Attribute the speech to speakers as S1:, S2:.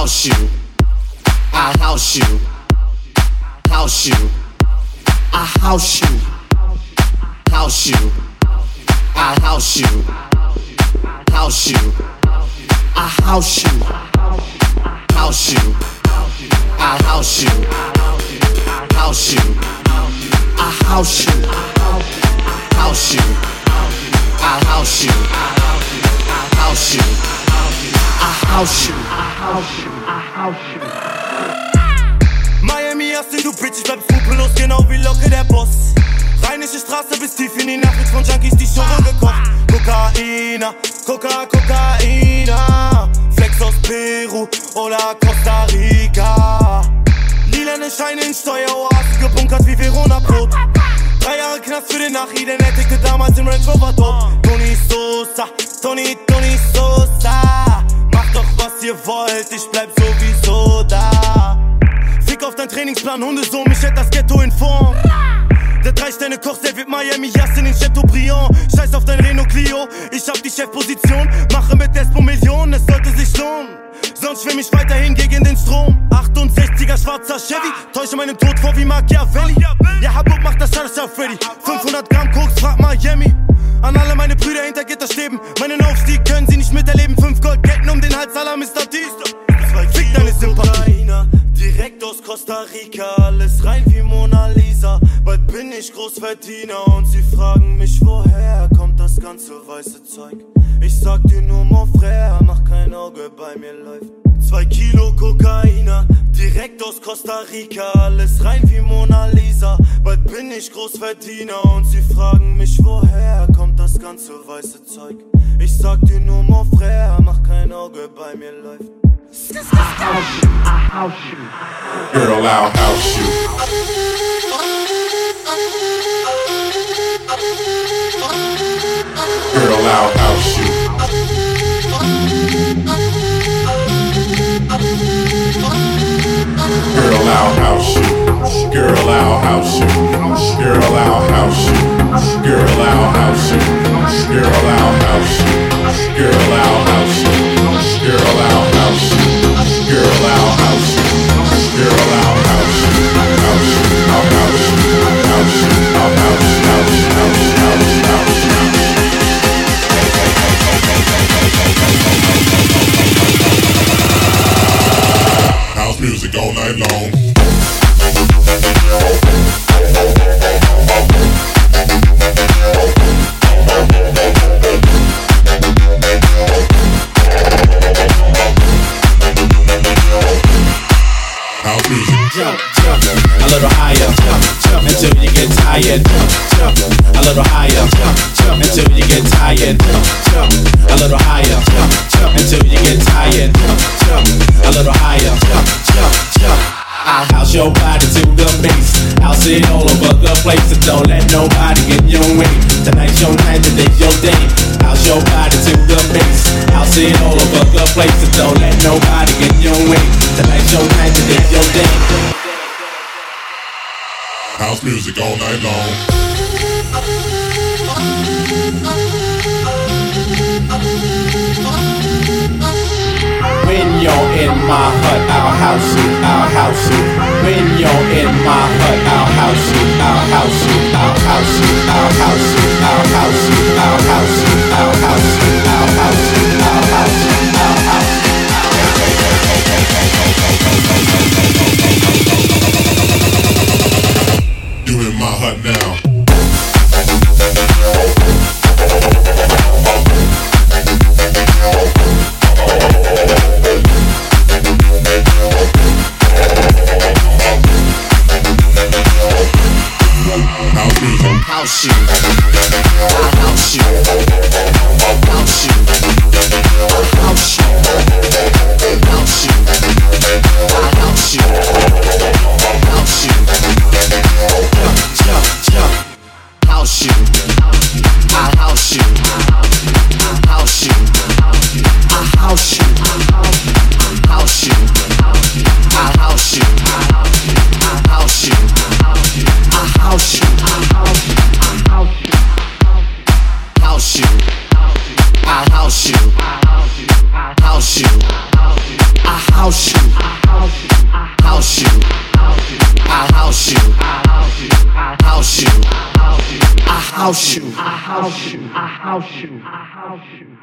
S1: house you. I house you. House you. I house you. House you. I house you. House you. I house you. House you. I house you. I house you. I house you. I house you. I house you. House you. I house you.
S2: Miami, Austin, du Bitch, ich bleib skrupellos, genau wie Locke der Boss. Rheinische Straße bis tief in die Nacht, von Junkies die Show gekocht. Kokaina, Coca, Kokaina. Flex aus Peru oder Costa Rica. Lilane Scheine in Steueroasen gebunkert wie Verona Brot. Drei Jahre Knast für den Nachi, denn er tickte damals im Range Rover. Tony Sosa, Tony, Tony Sosa. Macht doch was ihr wollt, ich bleib sowieso da. Fick auf dein Trainingsplan, Hundesohn, mich hält das Ghetto in Form. Der Drei-Sterne-Koch, der wird Miami Yasin in Chateaubriand. Scheiß auf dein Renault Clio, ich hab die Chefposition. Mache mit Despo Millionen, es sollte sich lohnen. Sonst schwimm ich weiterhin gegen den Strom. 68er schwarzer Chevy, täusche meinen Tod vor wie Machiavelli. Ja, Habub macht das auf Freddy. 500 Gramm Koks, frag Miami. An alle meine Brüder hinter Gitterstäben. Meinen Aufstieg können sie nicht miterleben. Goldketten um den Hals aller Mr. Deez. Fick deine Sympathie. Direkt aus Costa Rica, alles rein wie Mona Lisa. Bald bin ich Großverdiener und sie fragen mich, woher kommt das ganze weiße Zeug. Ich sag dir nur, mon frère, mach kein Auge, bei mir läuft. Zwei Kilo Kokainer, direkt aus Costa Rica, alles rein wie Mona Lisa. Bald bin ich Großverdiener und sie fragen mich, woher kommt das ganze weiße Zeug. Ich sag dir nur, mon frère, mach kein Auge, bei mir läuft.
S3: House you, Girl, I'll house you. Girl, I'll house you. Girl, I'll house you. Girl, I'll house you. Girl, I'll house you. Girl, I'll house you girl out house, girl out house, girl out house, girl out house, girl out house, house, out house, house, out house, house, house, house, house, house. House music all night long.
S4: Jump, jump, a little higher, jump, jump until you get tired, jump, jump, a little higher, jump, jump until you get tired, jump, jump, a little higher, jump, jump until you get tired, jump, jump, a little higher, jump, jump, jump. I'll house your body to the base. I'll sit all over the place, and don't let nobody get your way. Tonight's your night, today's your day. House your body to the base. I'll sit all over the place, and don't let nobody get your way. Tonight's your night, today's your day.
S3: House music all night long.
S4: When you're in my hut, I'll house you, I'll house you. When you're in my hut, I'll house you, I'll house you, I'll house you,
S1: House you. I House you. I House you.
S4: House you. House you. I house you. House you. I house you. I house you. I house you. I house you. I house you.